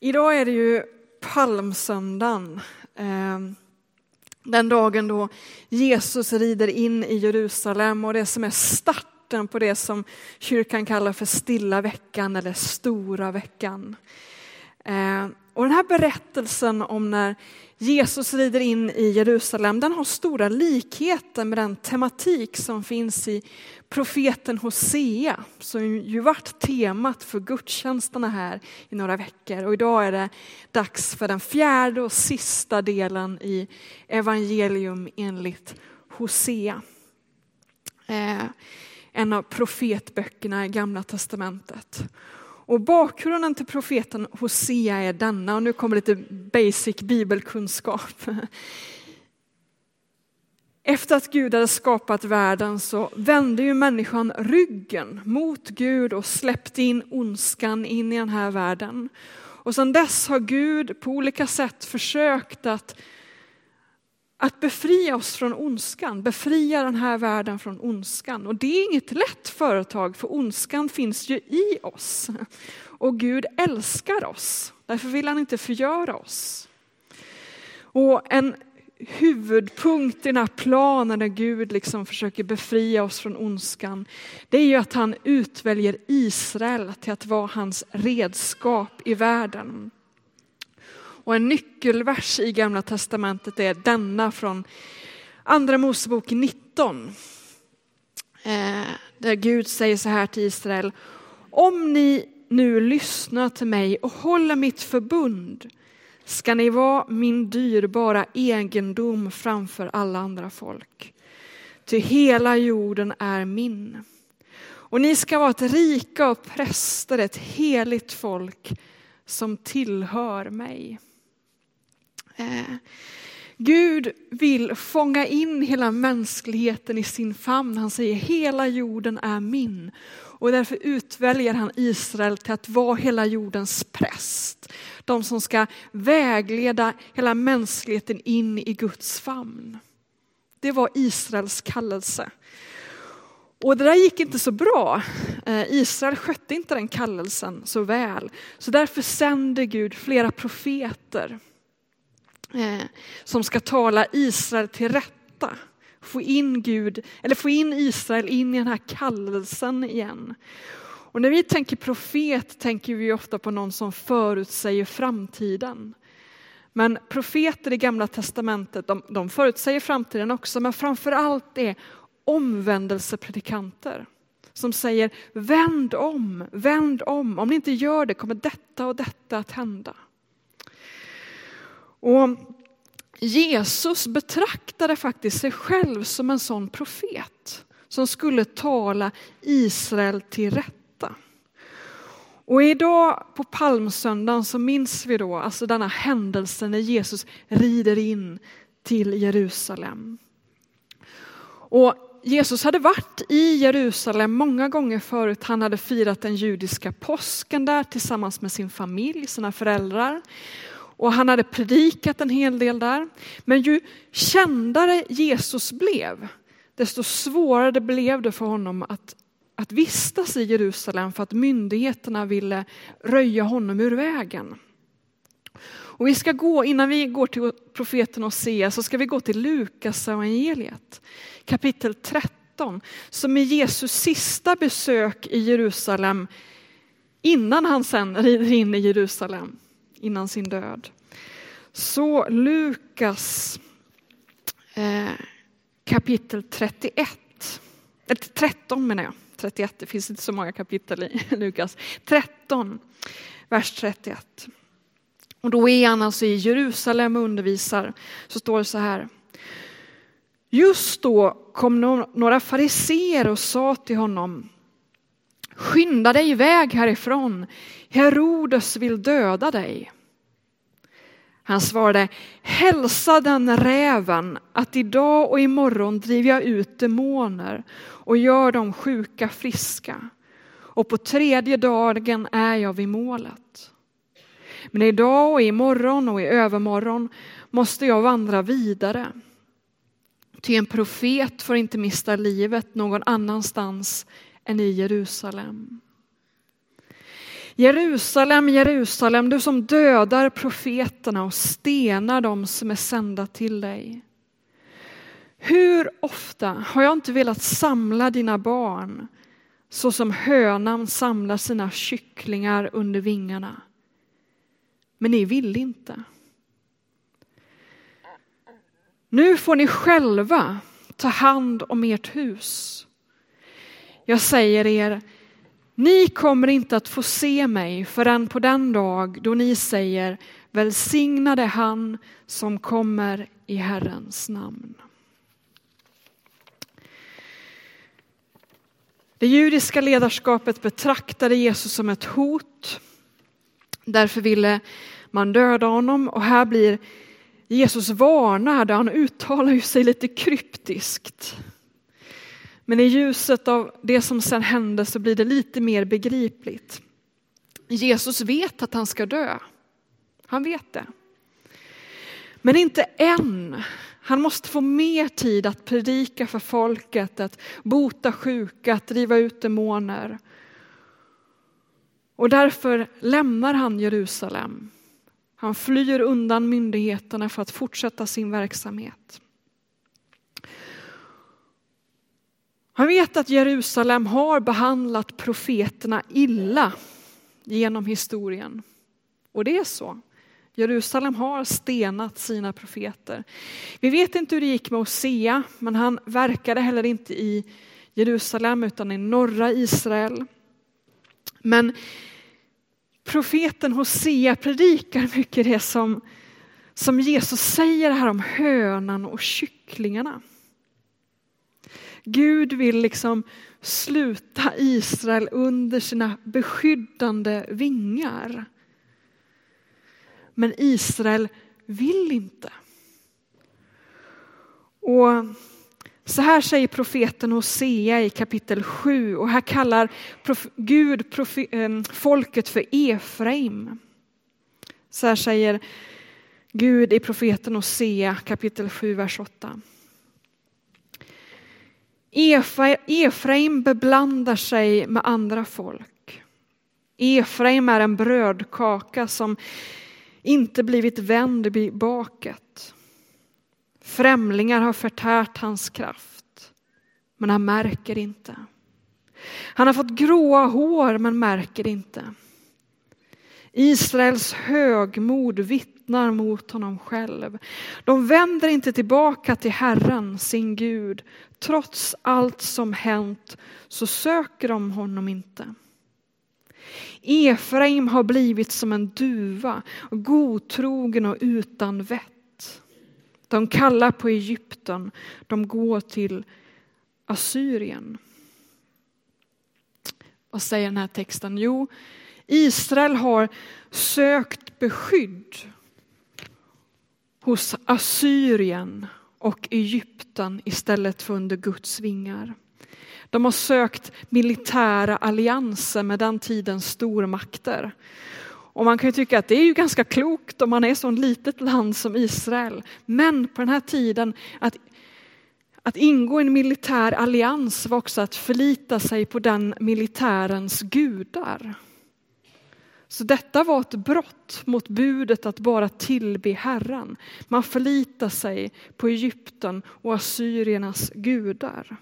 Idag är det ju palmsöndagen. Ehm, den dagen då Jesus rider in i Jerusalem och det som är starten på det som kyrkan kallar för stilla veckan eller stora veckan. Ehm, och den här berättelsen om när Jesus rider in i Jerusalem, den har stora likheter med den tematik som finns i profeten Hosea, som ju varit temat för gudstjänsterna här i några veckor. Och idag är det dags för den fjärde och sista delen i evangelium enligt Hosea. Eh, en av profetböckerna i Gamla Testamentet. Och bakgrunden till profeten Hosea är denna, och nu kommer lite basic bibelkunskap. Efter att Gud hade skapat världen så vände ju människan ryggen mot Gud och släppte in ondskan in i den här världen. Och sedan dess har Gud på olika sätt försökt att, att befria oss från ondskan, befria den här världen från ondskan. Och det är inget lätt företag för ondskan finns ju i oss. Och Gud älskar oss, därför vill han inte förgöra oss. Och en huvudpunkt i den här planen där Gud liksom försöker befria oss från ondskan, det är ju att han utväljer Israel till att vara hans redskap i världen. Och en nyckelvers i Gamla Testamentet är denna från Andra Mosebok 19. Eh, där Gud säger så här till Israel, om ni nu lyssnar till mig och håller mitt förbund ska ni vara min dyrbara egendom framför alla andra folk. Ty hela jorden är min. Och ni ska vara ett rika och präster, ett heligt folk som tillhör mig. Eh, Gud vill fånga in hela mänskligheten i sin famn. Han säger hela jorden är min. Och därför utväljer han Israel till att vara hela jordens präst. De som ska vägleda hela mänskligheten in i Guds famn. Det var Israels kallelse. Och det där gick inte så bra. Eh, Israel skötte inte den kallelsen så väl. Så därför sände Gud flera profeter eh, som ska tala Israel till rätta få in Gud, eller få in Israel in i den här kallelsen igen. Och när vi tänker profet tänker vi ofta på någon som förutsäger framtiden. Men profeter i gamla testamentet, de, de förutsäger framtiden också, men framför allt är omvändelsepredikanter som säger vänd om, vänd om. Om ni inte gör det kommer detta och detta att hända. Och Jesus betraktade faktiskt sig själv som en sån profet som skulle tala Israel till rätta. Och idag på palmsöndagen så minns vi då alltså denna händelse när Jesus rider in till Jerusalem. Och Jesus hade varit i Jerusalem många gånger förut. Han hade firat den judiska påsken där tillsammans med sin familj, sina föräldrar. Och han hade predikat en hel del där. Men ju kändare Jesus blev, desto svårare blev det för honom att, att vistas i Jerusalem för att myndigheterna ville röja honom ur vägen. Och vi ska gå, innan vi går till profeten Hosea så ska vi gå till Lukas evangeliet kapitel 13 som är Jesus sista besök i Jerusalem innan han sen rider in i Jerusalem innan sin död. Så Lukas eh, kapitel 31, eller 13 menar jag, 31, det finns inte så många kapitel i Lukas. 13, vers 31. Och då är han alltså i Jerusalem och undervisar, så står det så här. Just då kom några fariseer och sa till honom, skynda dig iväg härifrån, Herodes vill döda dig. Han svarade, hälsa den räven att idag och imorgon driver jag ut demoner och gör de sjuka friska. Och på tredje dagen är jag vid målet. Men idag och imorgon och i övermorgon måste jag vandra vidare. Ty en profet får inte mista livet någon annanstans än i Jerusalem. Jerusalem, Jerusalem, du som dödar profeterna och stenar dem som är sända till dig. Hur ofta har jag inte velat samla dina barn så som hönan samlar sina kycklingar under vingarna. Men ni vill inte. Nu får ni själva ta hand om ert hus. Jag säger er, ni kommer inte att få se mig förrän på den dag då ni säger välsignade han som kommer i Herrens namn. Det judiska ledarskapet betraktade Jesus som ett hot. Därför ville man döda honom och här blir Jesus varnad, han uttalar ju sig lite kryptiskt. Men i ljuset av det som sen hände så blir det lite mer begripligt. Jesus vet att han ska dö. Han vet det. Men inte än. Han måste få mer tid att predika för folket, att bota sjuka, att driva ut demoner. Och därför lämnar han Jerusalem. Han flyr undan myndigheterna för att fortsätta sin verksamhet. Han vet att Jerusalem har behandlat profeterna illa genom historien. Och det är så. Jerusalem har stenat sina profeter. Vi vet inte hur det gick med Osea, men han verkade heller inte i Jerusalem utan i norra Israel. Men profeten Hosea predikar mycket det som, som Jesus säger här om hönan och kycklingarna. Gud vill liksom sluta Israel under sina beskyddande vingar. Men Israel vill inte. Och så här säger profeten Hosea i kapitel 7 och här kallar Gud eh, folket för Efraim. Så här säger Gud i profeten Hosea kapitel 7, vers 8. Efraim beblandar sig med andra folk. Efraim är en brödkaka som inte blivit vänd i baket. Främlingar har förtärt hans kraft, men han märker inte. Han har fått gråa hår men märker inte. Israels högmod vittnar mot honom själv. De vänder inte tillbaka till Herren, sin Gud. Trots allt som hänt så söker de honom inte. Efraim har blivit som en duva, godtrogen och utan vett. De kallar på Egypten, de går till Assyrien. Vad säger den här texten? Jo, Israel har sökt beskydd hos Assyrien och Egypten istället för under Guds vingar. De har sökt militära allianser med den tidens stormakter. Och man kan ju tycka att det är ju ganska klokt om man är så litet land som Israel. Men på den här tiden att, att ingå i en militär allians var också att förlita sig på den militärens gudar. Så detta var ett brott mot budet att bara tillbe Herren. Man förlitar sig på Egypten och assyriernas gudar.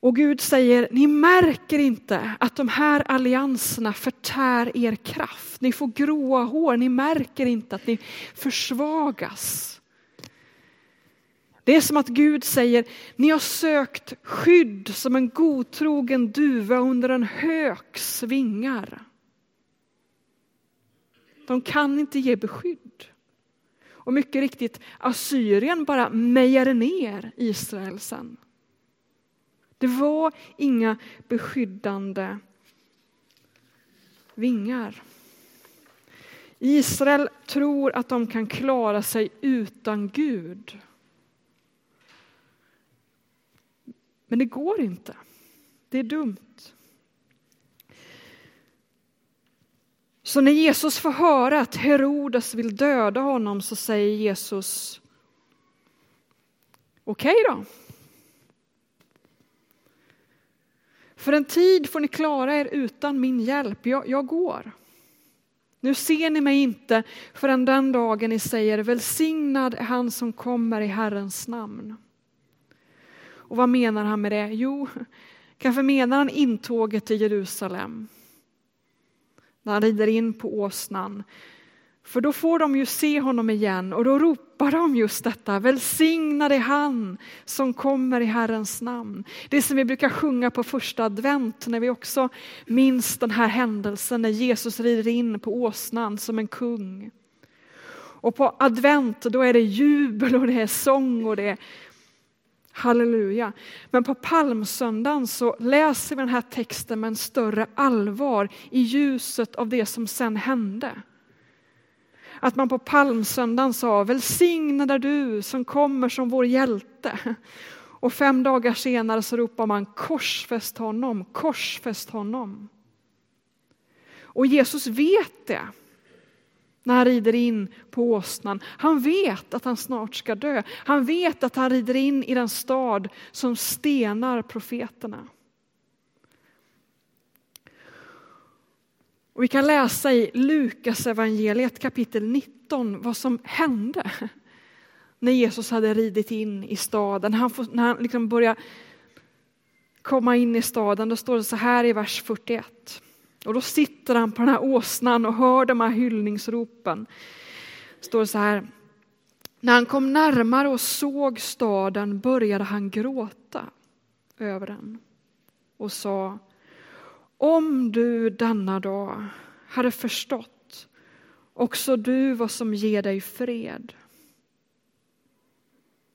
Och Gud säger, ni märker inte att de här allianserna förtär er kraft. Ni får gråa hår, ni märker inte att ni försvagas. Det är som att Gud säger, ni har sökt skydd som en godtrogen duva under en höks vingar. De kan inte ge beskydd. Och mycket riktigt, Assyrien bara mejade ner Israel sen. Det var inga beskyddande vingar. Israel tror att de kan klara sig utan Gud. Men det går inte. Det är dumt. Så när Jesus får höra att Herodes vill döda honom så säger Jesus Okej okay då. För en tid får ni klara er utan min hjälp, jag, jag går. Nu ser ni mig inte förrän den dagen ni säger välsignad är han som kommer i Herrens namn. Och vad menar han med det? Jo, kanske menar han intåget till Jerusalem. När han rider in på åsnan för då får de ju se honom igen och då ropar de just detta, välsignad är han som kommer i Herrens namn. Det som vi brukar sjunga på första advent när vi också minns den här händelsen när Jesus rider in på åsnan som en kung. Och på advent då är det jubel och det är sång och det är halleluja. Men på palmsöndagen så läser vi den här texten med en större allvar i ljuset av det som sen hände. Att man på palmsöndagen sa välsignad är du som kommer som vår hjälte. Och fem dagar senare så ropar man korsfäst honom, korsfäst honom. Och Jesus vet det när han rider in på åsnan. Han vet att han snart ska dö. Han vet att han rider in i den stad som stenar profeterna. Och vi kan läsa i Lukas evangeliet kapitel 19 vad som hände när Jesus hade ridit in i staden. När han, när han liksom börjar komma in i staden, då står det så här i vers 41. Och då sitter han på den här åsnan och hör de här hyllningsropen. Det står så här. När han kom närmare och såg staden började han gråta över den och sa om du denna dag hade förstått också du vad som ger dig fred.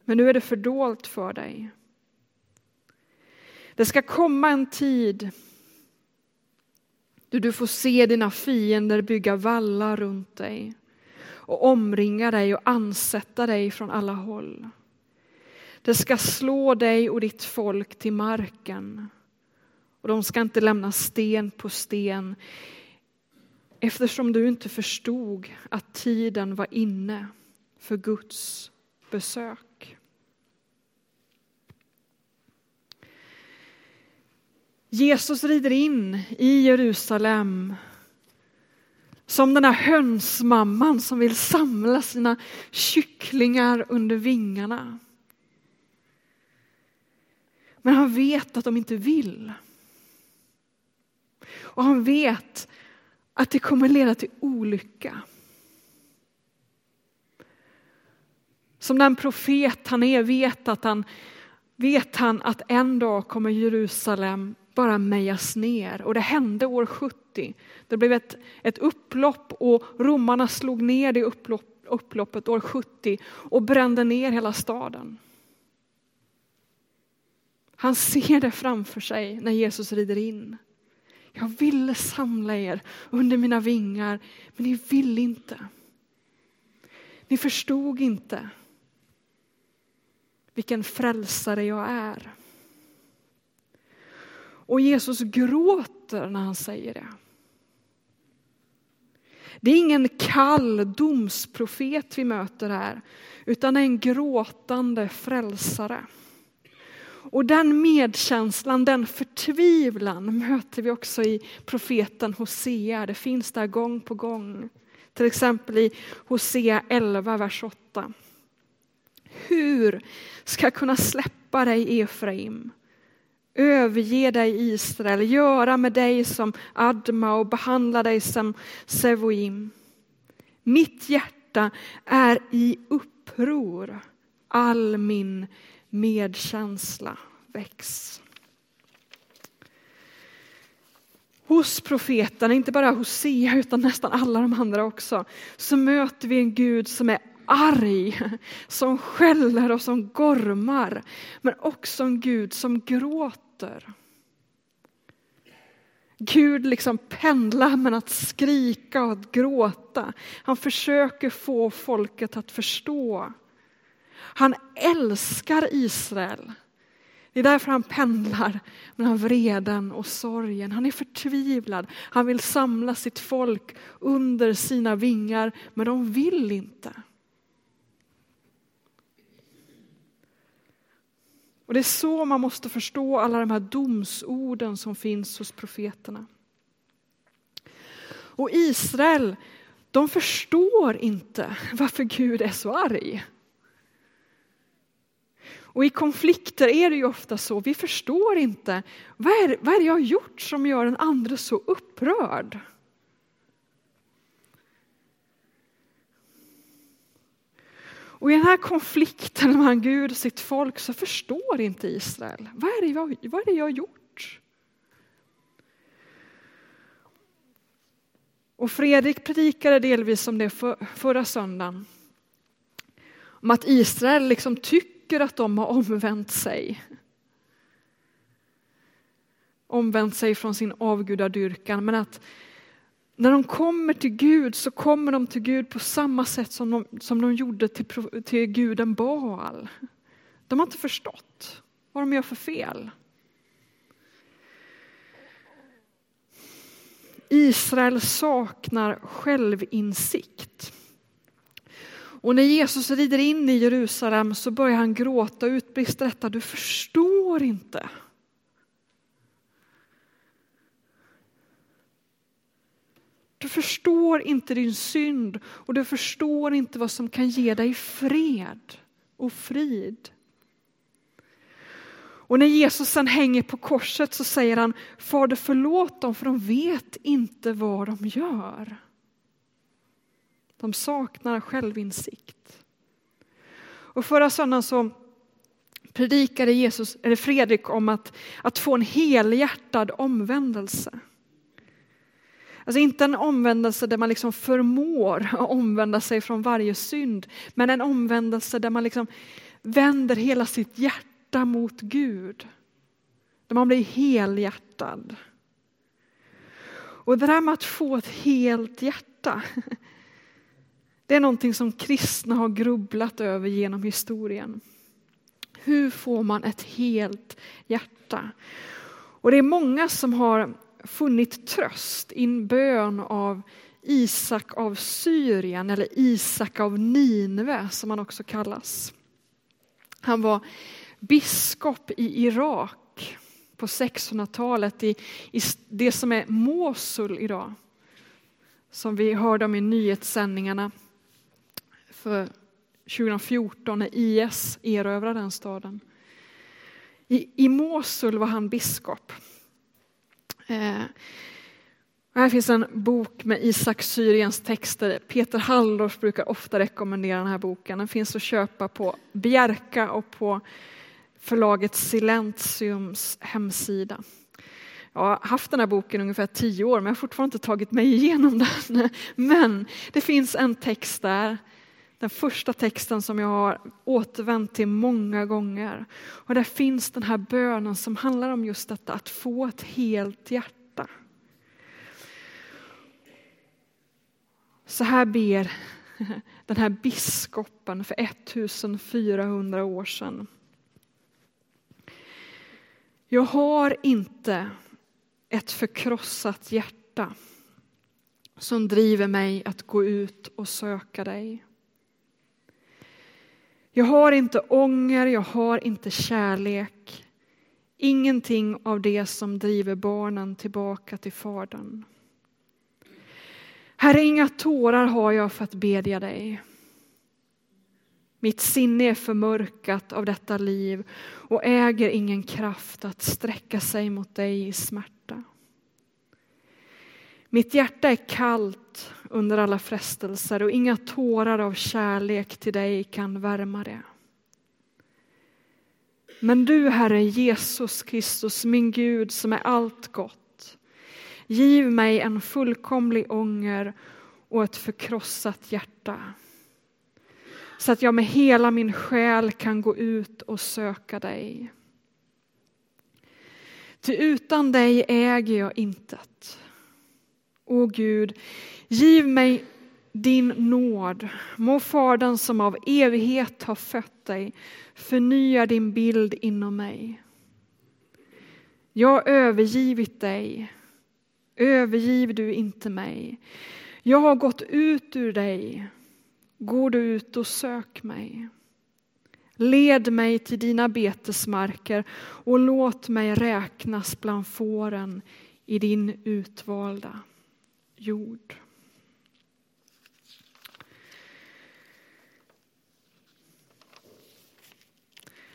Men nu är det fördolt för dig. Det ska komma en tid du, du får se dina fiender bygga vallar runt dig och omringa dig och ansätta dig från alla håll. Det ska slå dig och ditt folk till marken och de ska inte lämna sten på sten eftersom du inte förstod att tiden var inne för Guds besök. Jesus rider in i Jerusalem som den här hönsmamman som vill samla sina kycklingar under vingarna. Men han vet att de inte vill. Och han vet att det kommer leda till olycka. Som den profet han är vet, att han, vet han att en dag kommer Jerusalem bara mejas ner. Och det hände år 70. Det blev ett, ett upplopp och romarna slog ner det upplopp, upploppet år 70 och brände ner hela staden. Han ser det framför sig när Jesus rider in. Jag ville samla er under mina vingar, men ni ville inte. Ni förstod inte vilken frälsare jag är. Och Jesus gråter när han säger det. Det är ingen kall domsprofet vi möter här, utan en gråtande frälsare. Och den medkänslan, den förtvivlan möter vi också i profeten Hosea. Det finns där gång på gång. Till exempel i Hosea 11, vers 8. Hur ska jag kunna släppa dig Efraim? Överge dig Israel, göra med dig som Adma och behandla dig som Sevoim. Mitt hjärta är i uppror, all min medkänsla väcks. Hos profeterna, inte bara Hosea utan nästan alla de andra också, så möter vi en Gud som är arg, som skäller och som gormar. Men också en Gud som gråter. Gud liksom pendlar mellan att skrika och att gråta. Han försöker få folket att förstå han älskar Israel. Det är därför han pendlar mellan vreden och sorgen. Han är förtvivlad. Han vill samla sitt folk under sina vingar, men de vill inte. Och det är så man måste förstå alla de här domsorden som finns hos profeterna. Och Israel, de förstår inte varför Gud är så arg. Och i konflikter är det ju ofta så, vi förstår inte, vad är, vad är det jag har gjort som gör den andra så upprörd? Och i den här konflikten mellan Gud och sitt folk så förstår inte Israel. Vad är det jag, vad är det jag har gjort? Och Fredrik predikade delvis om det för, förra söndagen. Om att Israel liksom tycker att de har omvänt sig. Omvänt sig från sin avgudadyrkan men att när de kommer till Gud så kommer de till Gud på samma sätt som de, som de gjorde till, till guden Baal. De har inte förstått vad de gör för fel. Israel saknar självinsikt. Och när Jesus rider in i Jerusalem så börjar han gråta och utbrista detta, du förstår inte. Du förstår inte din synd och du förstår inte vad som kan ge dig fred och frid. Och när Jesus sen hänger på korset så säger han, Fader förlåt dem för de vet inte vad de gör. De saknar självinsikt. Och förra söndagen så predikade Jesus, eller Fredrik om att, att få en helhjärtad omvändelse. Alltså inte en omvändelse där man liksom förmår att omvända sig från varje synd, men en omvändelse där man liksom vänder hela sitt hjärta mot Gud. Där man blir helhjärtad. Och det där med att få ett helt hjärta, det är någonting som kristna har grubblat över genom historien. Hur får man ett helt hjärta? Och det är många som har funnit tröst i en bön av Isak av Syrien eller Isak av Ninve som han också kallas. Han var biskop i Irak på 600-talet i, i det som är Mosul idag. Som vi hörde om i nyhetssändningarna för 2014 när IS erövrade den staden. I, I Mosul var han biskop. Eh, här finns en bok med Isak Syriens texter. Peter Halldorf brukar ofta rekommendera den här boken. Den finns att köpa på Bjärka och på förlaget Silentiums hemsida. Jag har haft den här boken ungefär tio år men jag har fortfarande inte tagit mig igenom den. Men det finns en text där, den första texten som jag har återvänt till många gånger. Och där finns den här bönen som handlar om just detta att få ett helt hjärta. Så här ber den här biskopen för 1400 år sedan. Jag har inte ett förkrossat hjärta som driver mig att gå ut och söka dig. Jag har inte ånger, jag har inte kärlek. Ingenting av det som driver barnen tillbaka till Fadern. Herre, inga tårar har jag för att bedja dig. Mitt sinne är förmörkat av detta liv och äger ingen kraft att sträcka sig mot dig i smärta. Mitt hjärta är kallt under alla frestelser och inga tårar av kärlek till dig kan värma det. Men du, Herre Jesus Kristus, min Gud som är allt gott, giv mig en fullkomlig ånger och ett förkrossat hjärta så att jag med hela min själ kan gå ut och söka dig. Ty utan dig äger jag intet. O Gud, giv mig din nåd. Må Fadern som av evighet har fött dig förnya din bild inom mig. Jag har övergivit dig. Övergiv du inte mig. Jag har gått ut ur dig. Går du ut och sök mig. Led mig till dina betesmarker och låt mig räknas bland fåren i din utvalda jord.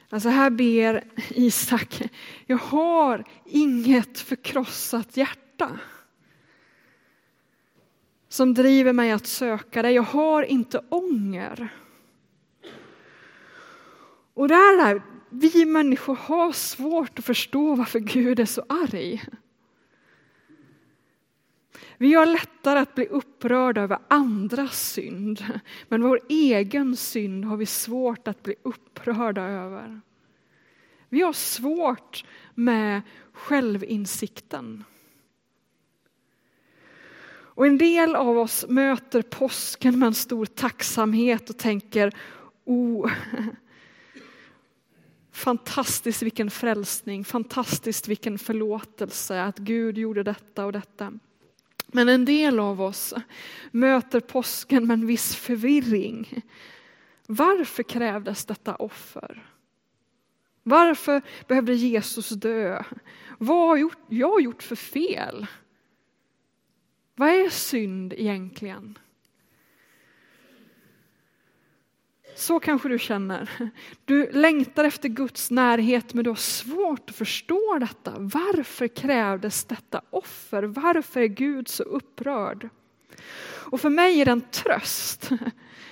Alltså här ber Isak, jag har inget förkrossat hjärta som driver mig att söka dig. Jag har inte ånger. Och det där, vi människor har svårt att förstå varför Gud är så arg. Vi har lättare att bli upprörda över andras synd, men vår egen synd har vi svårt att bli upprörda över. Vi har svårt med självinsikten. Och en del av oss möter påsken med en stor tacksamhet och tänker, oh, fantastiskt vilken frälsning, fantastiskt vilken förlåtelse att Gud gjorde detta och detta. Men en del av oss möter påsken med en viss förvirring. Varför krävdes detta offer? Varför behövde Jesus dö? Vad har jag gjort för fel? Vad är synd egentligen? Så kanske du känner. Du längtar efter Guds närhet men du har svårt att förstå detta. Varför krävdes detta offer? Varför är Gud så upprörd? Och för mig är det en tröst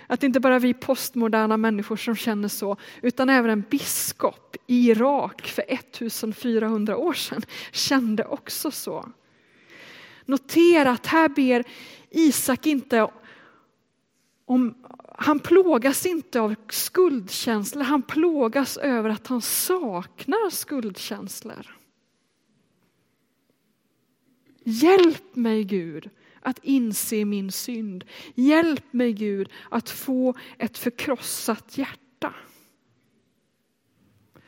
att inte bara vi postmoderna människor som känner så, utan även en biskop i Irak för 1400 år sedan kände också så. Notera att här ber Isak inte om, han plågas inte av skuldkänslor, han plågas över att han saknar skuldkänslor. Hjälp mig Gud att inse min synd. Hjälp mig Gud att få ett förkrossat hjärta.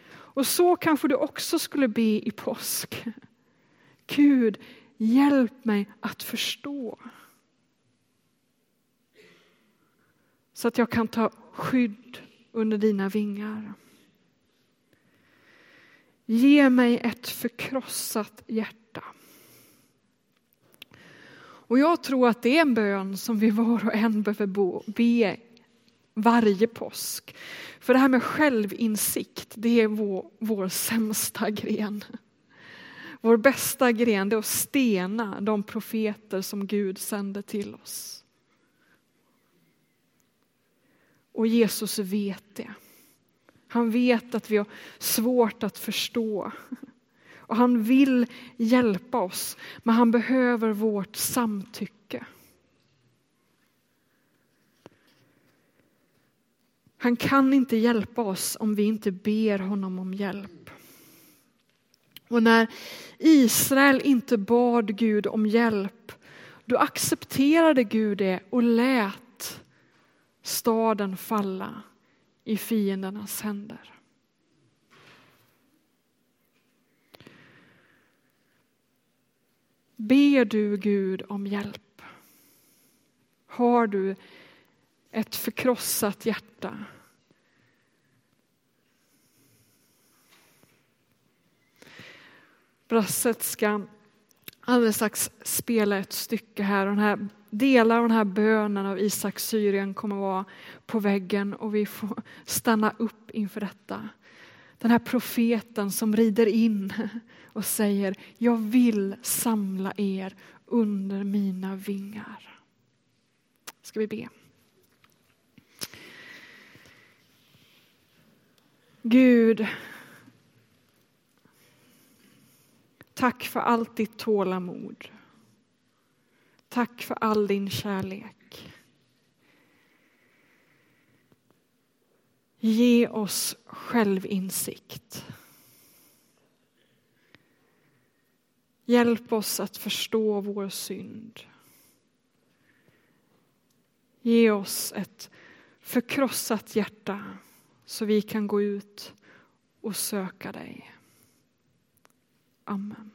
Och så kanske du också skulle be i påsk. Gud, hjälp mig att förstå. Så att jag kan ta skydd under dina vingar. Ge mig ett förkrossat hjärta. Och jag tror att det är en bön som vi var och en behöver be varje påsk. För det här med självinsikt, det är vår, vår sämsta gren. Vår bästa gren är att stena de profeter som Gud sände till oss. Och Jesus vet det. Han vet att vi har svårt att förstå. Och han vill hjälpa oss, men han behöver vårt samtycke. Han kan inte hjälpa oss om vi inte ber honom om hjälp. Och när Israel inte bad Gud om hjälp, då accepterade Gud det och lät staden falla i fiendernas händer. Ber du Gud om hjälp? Har du ett förkrossat hjärta? Brasset ska alldeles strax spela ett stycke här. Och den här delar av den här bönen av Isak Syrien kommer att vara på väggen och vi får stanna upp inför detta. Den här profeten som rider in och säger, jag vill samla er under mina vingar. Ska vi be? Gud, tack för allt ditt tålamod. Tack för all din kärlek. Ge oss självinsikt. Hjälp oss att förstå vår synd. Ge oss ett förkrossat hjärta så vi kan gå ut och söka dig. Amen.